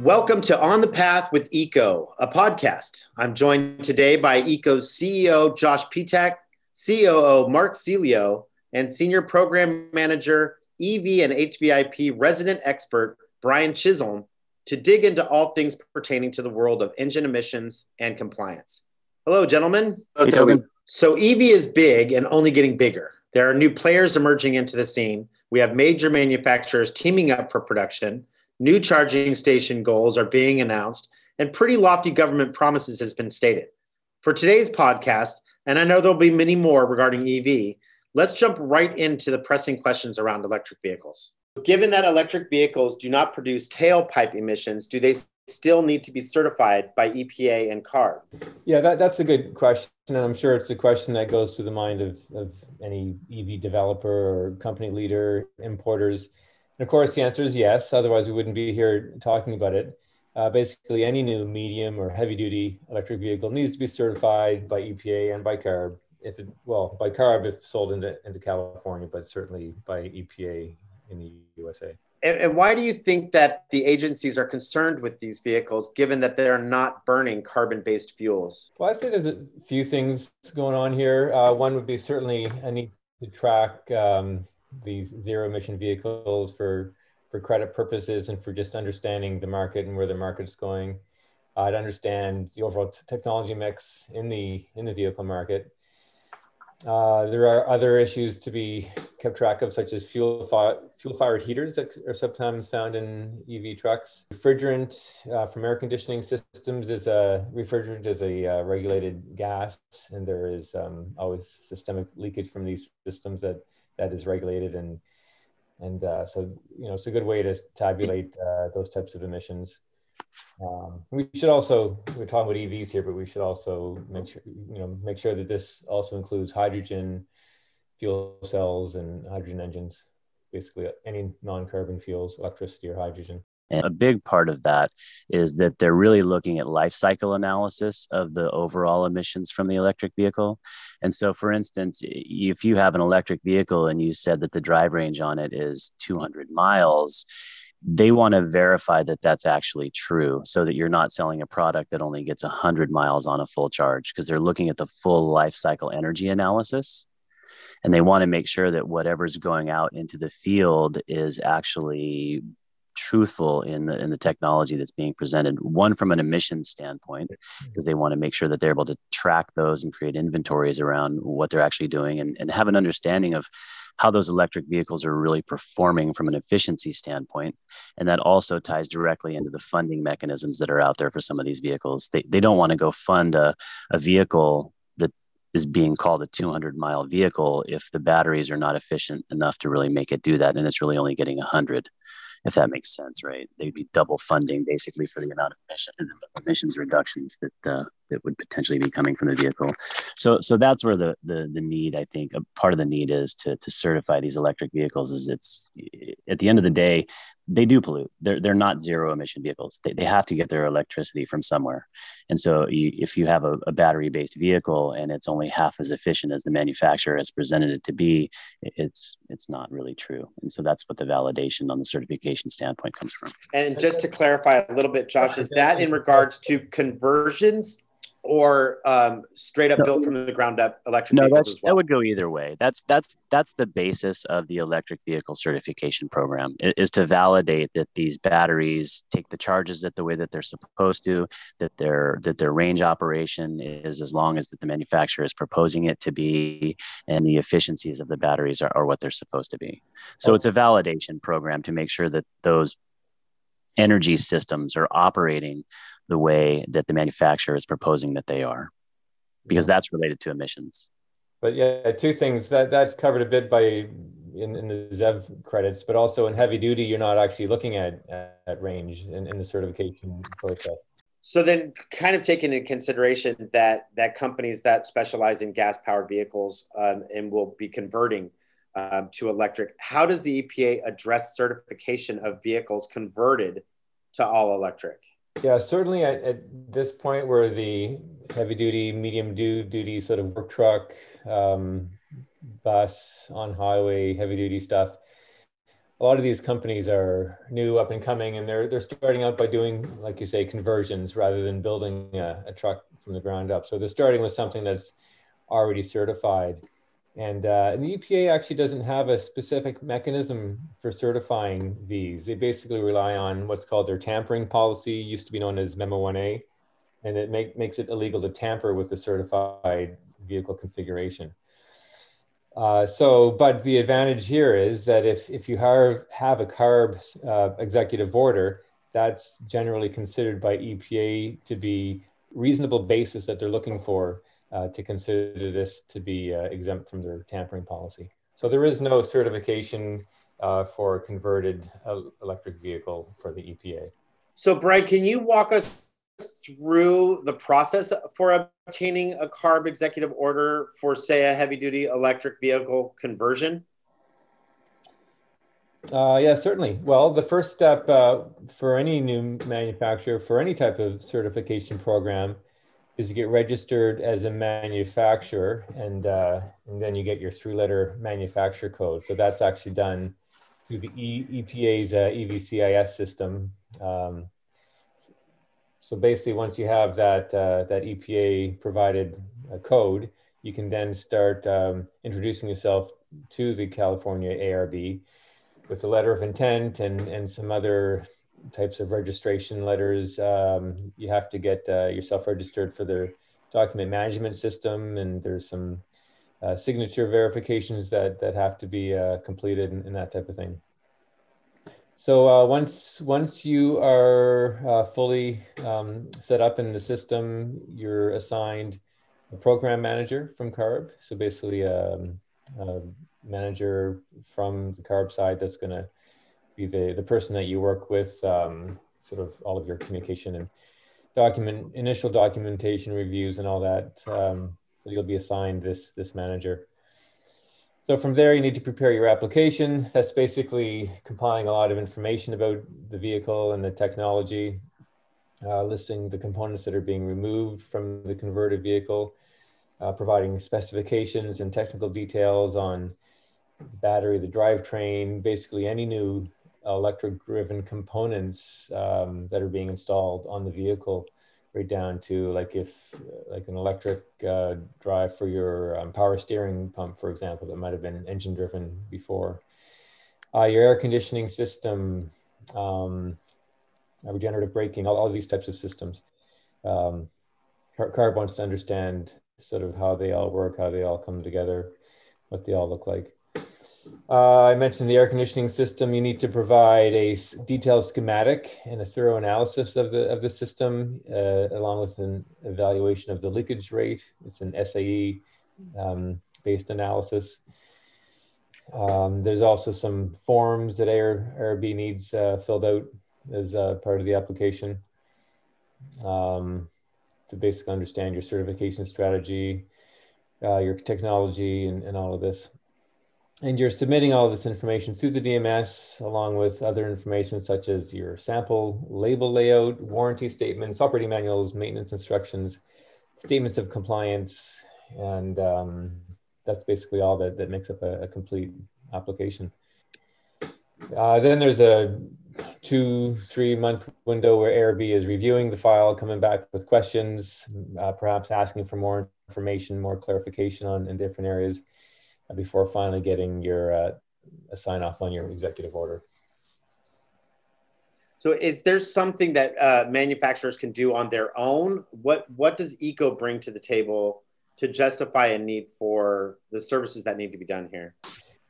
Welcome to On the Path with Eco, a podcast. I'm joined today by Eco's CEO, Josh Petak, COO, Mark Celio, and Senior Program Manager, EV and HVIP resident expert, Brian Chisholm, to dig into all things pertaining to the world of engine emissions and compliance. Hello, gentlemen. Hello, Toby. So, EV is big and only getting bigger. There are new players emerging into the scene. We have major manufacturers teaming up for production. New charging station goals are being announced, and pretty lofty government promises has been stated. For today's podcast, and I know there'll be many more regarding EV, let's jump right into the pressing questions around electric vehicles. Given that electric vehicles do not produce tailpipe emissions, do they still need to be certified by EPA and CARB? Yeah, that, that's a good question. And I'm sure it's a question that goes through the mind of, of any EV developer or company leader, importers. And of course, the answer is yes. Otherwise, we wouldn't be here talking about it. Uh, basically, any new medium or heavy duty electric vehicle needs to be certified by EPA and by CARB. If it, well, by CARB if sold into, into California, but certainly by EPA in the USA. And, and, why do you think that the agencies are concerned with these vehicles, given that they are not burning carbon-based fuels? Well, I'd say there's a few things going on here. Uh, one would be certainly a need to track um, these zero-emission vehicles for for credit purposes and for just understanding the market and where the market's going. I'd understand the overall technology mix in the in the vehicle market. Uh, there are other issues to be kept track of, such as fuel, fi- fuel fired heaters that are sometimes found in EV trucks. Refrigerant uh, from air conditioning systems is a refrigerant is a uh, regulated gas, and there is um, always systemic leakage from these systems that that is regulated, and and uh, so you know it's a good way to tabulate uh, those types of emissions. Um, we should also we're talking about EVs here, but we should also make sure you know make sure that this also includes hydrogen fuel cells and hydrogen engines, basically any non-carbon fuels, electricity or hydrogen. And a big part of that is that they're really looking at life cycle analysis of the overall emissions from the electric vehicle. And so, for instance, if you have an electric vehicle and you said that the drive range on it is 200 miles, they want to verify that that's actually true so that you're not selling a product that only gets 100 miles on a full charge because they're looking at the full life cycle energy analysis and they want to make sure that whatever's going out into the field is actually truthful in the in the technology that's being presented one from an emissions standpoint because mm-hmm. they want to make sure that they're able to track those and create inventories around what they're actually doing and, and have an understanding of how those electric vehicles are really performing from an efficiency standpoint. And that also ties directly into the funding mechanisms that are out there for some of these vehicles. They, they don't want to go fund a, a vehicle that is being called a 200 mile vehicle if the batteries are not efficient enough to really make it do that. And it's really only getting 100 if that makes sense, right? They'd be double funding basically for the amount of emission, emissions reductions that uh, that would potentially be coming from the vehicle. So, so that's where the the the need, I think, a part of the need is to to certify these electric vehicles. Is it's at the end of the day, they do pollute. They're they're not zero emission vehicles. They, they have to get their electricity from somewhere. And so you, if you have a, a battery based vehicle and it's only half as efficient as the manufacturer has presented it to be, it's it's not really true. And so that's what the validation on the certification standpoint comes from. And just to clarify a little bit, Josh, is that in regards to conversions or um, straight up no, built from the ground up electric no, vehicles well? that would go either way. That's that's that's the basis of the electric vehicle certification program is to validate that these batteries take the charges at the way that they're supposed to, that their that their range operation is as long as that the manufacturer is proposing it to be, and the efficiencies of the batteries are, are what they're supposed to be. So oh. it's a validation program to make sure that those energy systems are operating the way that the manufacturer is proposing that they are, because that's related to emissions. But yeah, two things that that's covered a bit by in, in the ZEV credits, but also in heavy duty, you're not actually looking at at range in, in the certification process. So then, kind of taking into consideration that that companies that specialize in gas powered vehicles um, and will be converting um, to electric, how does the EPA address certification of vehicles converted to all electric? Yeah, certainly at, at this point where the heavy duty, medium duty sort of work truck, um, bus on highway, heavy duty stuff, a lot of these companies are new, up and coming, and they're they're starting out by doing, like you say, conversions rather than building a, a truck from the ground up. So they're starting with something that's already certified. And, uh, and the EPA actually doesn't have a specific mechanism for certifying these. They basically rely on what's called their tampering policy, used to be known as Memo 1A, and it make, makes it illegal to tamper with the certified vehicle configuration. Uh, so, but the advantage here is that if, if you have, have a CARB uh, executive order, that's generally considered by EPA to be reasonable basis that they're looking for uh, to consider this to be uh, exempt from their tampering policy. So there is no certification uh, for a converted uh, electric vehicle for the EPA. So Brian, can you walk us through the process for obtaining a CARB executive order for, say, a heavy duty electric vehicle conversion? Uh, yeah, certainly. Well, the first step uh, for any new manufacturer for any type of certification program is to get registered as a manufacturer, and uh, and then you get your three-letter manufacturer code. So that's actually done through the e EPA's uh, EVCIS system. Um, so basically, once you have that uh, that EPA provided uh, code, you can then start um, introducing yourself to the California ARB with a letter of intent and, and some other types of registration letters. Um, you have to get uh, yourself registered for the document management system, and there's some uh, signature verifications that, that have to be uh, completed and, and, that type of thing. So uh, once, once you are uh, fully um, set up in the system, you're assigned a program manager from CARB. So basically, um, manager from the CARB side that's going to be the, the person that you work with, um, sort of all of your communication and document, initial documentation reviews and all that. Um, so you'll be assigned this, this manager. So from there, you need to prepare your application. That's basically compiling a lot of information about the vehicle and the technology, uh, listing the components that are being removed from the converted vehicle, uh, providing specifications and technical details on the battery, the drivetrain, basically any new electric driven components um, that are being installed on the vehicle right down to like if like an electric uh, drive for your um, power steering pump for example that might have been engine driven before. Uh, your air conditioning system um, regenerative braking all, all these types of systems um, CARB wants to understand sort of how they all work how they all come together what they all look like uh, I mentioned the air conditioning system. You need to provide a detailed schematic and a thorough analysis of the of the system, uh, along with an evaluation of the leakage rate. It's an SAE um, based analysis. Um, there's also some forms that AIR, ARB needs uh, filled out as part of the application um, to basically understand your certification strategy, uh, your technology, and, and all of this and you're submitting all this information through the DMS along with other information such as your sample label layout, warranty statements, operating manuals, maintenance instructions, statements of compliance, and um, that's basically all that, that makes up a, a complete application. Uh, then there's a two, three month window where ARB is reviewing the file, coming back with questions, uh, perhaps asking for more information, more clarification on in different areas before finally getting your uh, a sign off on your executive order. So, is there something that uh, manufacturers can do on their own? What What does eco bring to the table to justify a need for the services that need to be done here?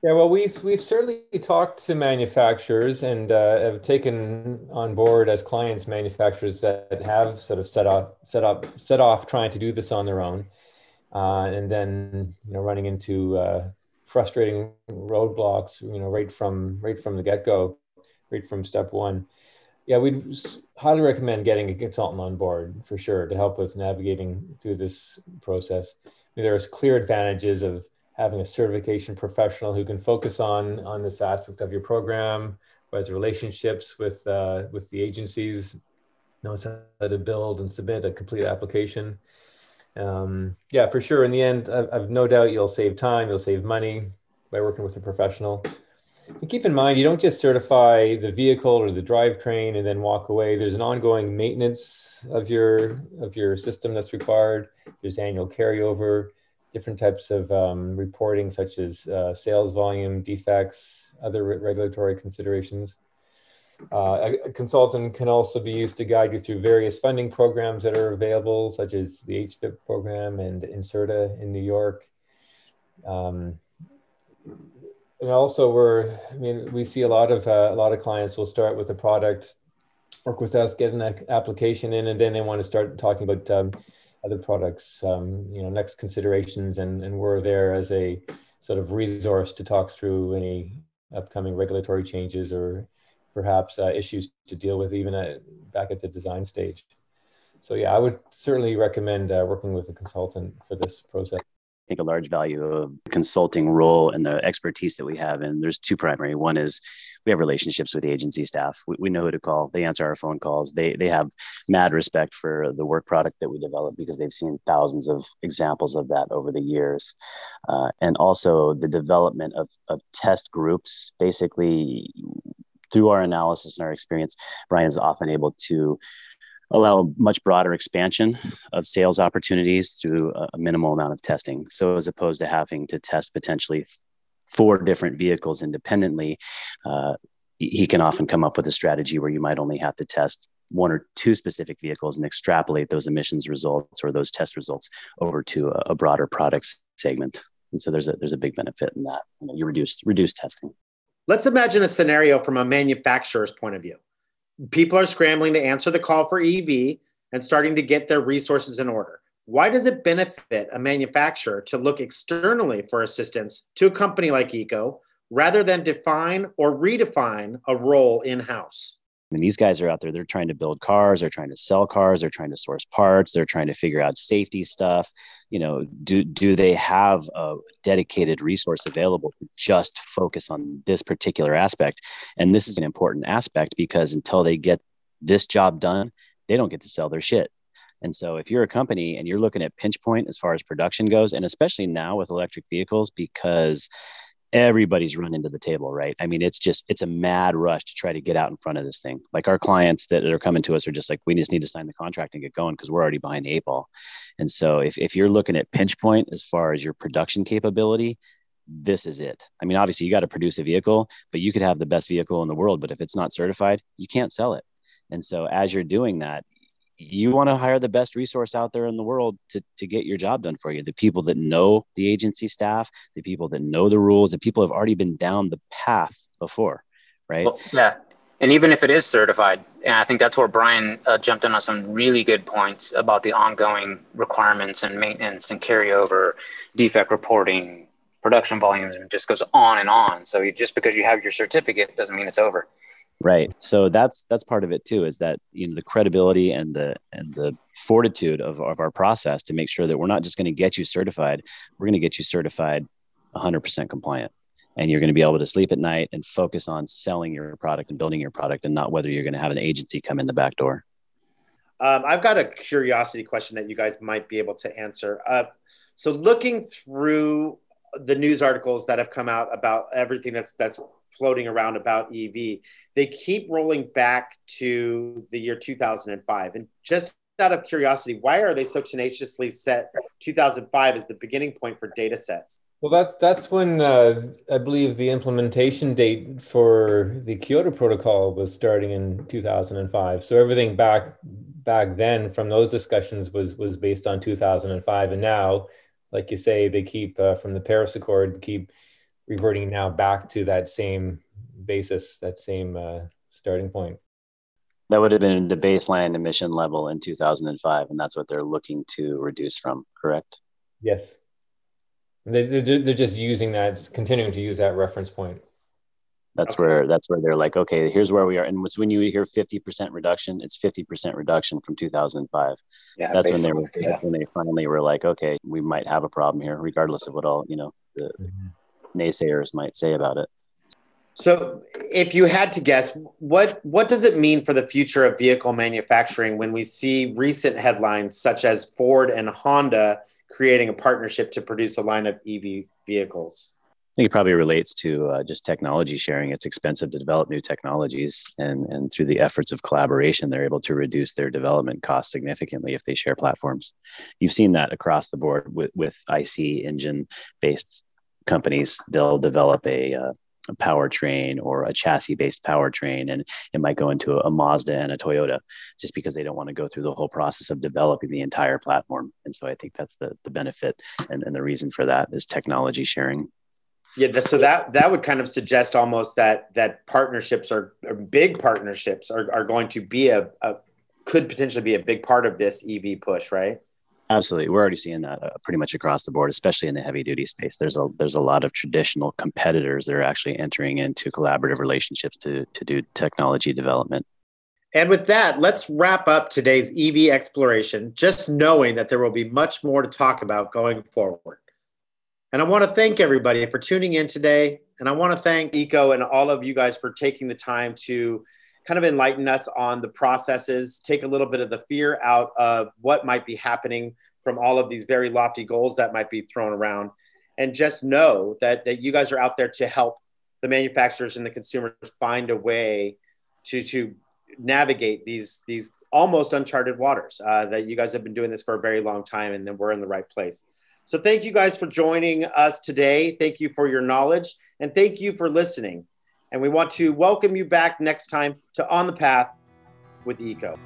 Yeah, well, we've we've certainly talked to manufacturers and uh, have taken on board as clients manufacturers that have sort of set up set up set off trying to do this on their own uh, and then you know running into uh, frustrating roadblocks you know right from right from the get-go right from step one. Yeah we'd highly recommend getting a consultant on board for sure to help with navigating through this process. I mean, there's clear advantages of having a certification professional who can focus on on this aspect of your program who has relationships with uh, with the agencies knows how to build and submit a complete application um, yeah, for sure. In the end, I've, I've, no doubt you'll save time, you'll save money by working with a professional. And keep in mind, you don't just certify the vehicle or the drivetrain and then walk away. There's an ongoing maintenance of your of your system that's required. There's annual carryover, different types of um, reporting, such as uh, sales volume, defects, other re regulatory considerations. Uh, a, consultant can also be used to guide you through various funding programs that are available, such as the HVIP program and NYSERDA in New York. Um, and also, we're I mean, we see a lot of uh, a lot of clients will start with a product, work with us, get an application in, and then they want to start talking about um, other products, um, you know, next considerations, and and we're there as a sort of resource to talk through any upcoming regulatory changes or perhaps uh, issues to deal with even at, back at the design stage. So yeah, I would certainly recommend uh, working with a consultant for this process. I think a large value of consulting role and the expertise that we have. And there's two primary. One is we have relationships with the agency staff. We, we know who to call. They answer our phone calls. They they have mad respect for the work product that we develop because they've seen thousands of examples of that over the years. Uh, and also the development of, of test groups. Basically, through our analysis and our experience, Brian is often able to allow much broader expansion of sales opportunities through a minimal amount of testing. So as opposed to having to test potentially four different vehicles independently, uh, he can often come up with a strategy where you might only have to test one or two specific vehicles and extrapolate those emissions results or those test results over to a, broader product segment. And so there's a there's a big benefit in that. You, know, you reduce reduce testing. Let's imagine a scenario from a manufacturer's point of view. People are scrambling to answer the call for EV and starting to get their resources in order. Why does it benefit a manufacturer to look externally for assistance to a company like Eco rather than define or redefine a role in house? I mean, these guys are out there, they're trying to build cars, they're trying to sell cars, they're trying to source parts, they're trying to figure out safety stuff. You know, do do they have a dedicated resource available to just focus on this particular aspect? And this is an important aspect because until they get this job done, they don't get to sell their shit. And so if you're a company and you're looking at pinch point as far as production goes, and especially now with electric vehicles, because everybody's running to the table, right? I mean, it's just it's a mad rush to try to get out in front of this thing. Like our clients that are coming to us are just like, we just need to sign the contract and get going because we're already behind the eight ball. And so if if you're looking at pinch point as far as your production capability, this is it. I mean, obviously you got to produce a vehicle, but you could have the best vehicle in the world, but if it's not certified, you can't sell it. And so as you're doing that, you want to hire the best resource out there in the world to, to get your job done for you. The people that know the agency staff the people that know the rules the people have already been down the path before right? Well, yeah. And even if it is certified and i think that's where brian uh, jumped in on some really good points about the ongoing requirements and maintenance and carryover defect reporting production volumes and it just goes on and on. So you, just because you have your certificate doesn't mean it's over right. So that's that's part of it too is that you know the credibility and the and the fortitude of, of our process to make sure that we're not just going to get you certified we're going to get you certified 100% compliant. And you're going to be able to sleep at night and focus on selling your product and building your product and not whether you're going to have an agency come in the back door. Um, i've got a curiosity question that you guys might be able to answer. Uh, so looking through the news articles that have come out about everything that's that's floating around about EV, they keep rolling back to the year 2005. And just out of curiosity, why are they so tenaciously set 2005 as the beginning point for data sets? Well, that's that's when uh, I believe the implementation date for the Kyoto Protocol was starting in 2005. So everything back back then from those discussions was was based on 2005, and now, like you say, they keep uh, from the Paris Accord keep reverting now back to that same basis, that same uh, starting point. That would have been the baseline emission level in 2005, and that's what they're looking to reduce from, correct? Yes. They, they're, they're just using that, continuing to use that reference point. That's okay. where that's where they're like, okay, here's where we are. And it's when you hear 50% reduction, it's 50% reduction from 2005. Yeah, that's when they were yeah. when they finally were like, okay, we might have a problem here, regardless of what all you know the mm-hmm naysayers might say about it. So, if you had to guess, what what does it mean for the future of vehicle manufacturing when we see recent headlines such as Ford and Honda creating a partnership to produce a line of EV vehicles? I think it probably relates to uh, just technology sharing. It's expensive to develop new technologies, and and through the efforts of collaboration, they're able to reduce their development costs significantly if they share platforms. You've seen that across the board with with IC engine based companies. They'll develop a, uh, a powertrain or a chassis based powertrain, and it might go into a Mazda and a Toyota just because they don't want to go through the whole process of developing the entire platform. And so I think that's the the benefit and, and the reason for that is technology sharing. Yeah, so that that would kind of suggest almost that that partnerships are, are big partnerships are, are going to be a, a could potentially be a big part of this EV push, right? Absolutely, we're already seeing that uh, pretty much across the board, especially in the heavy duty space. There's a there's a lot of traditional competitors that are actually entering into collaborative relationships to to do technology development. And with that, let's wrap up today's EV exploration, just knowing that there will be much more to talk about going forward. And I want to thank everybody for tuning in today. And I want to thank Eco and all of you guys for taking the time to kind of enlighten us on the processes, take a little bit of the fear out of what might be happening from all of these very lofty goals that might be thrown around. And just know that, that you guys are out there to help the manufacturers and the consumers find a way to, to navigate these, these almost uncharted waters. Uh, that you guys have been doing this for a very long time, and then we're in the right place. So thank you guys for joining us today. Thank you for your knowledge and thank you for listening. And we want to welcome you back next time to On the Path with EECO.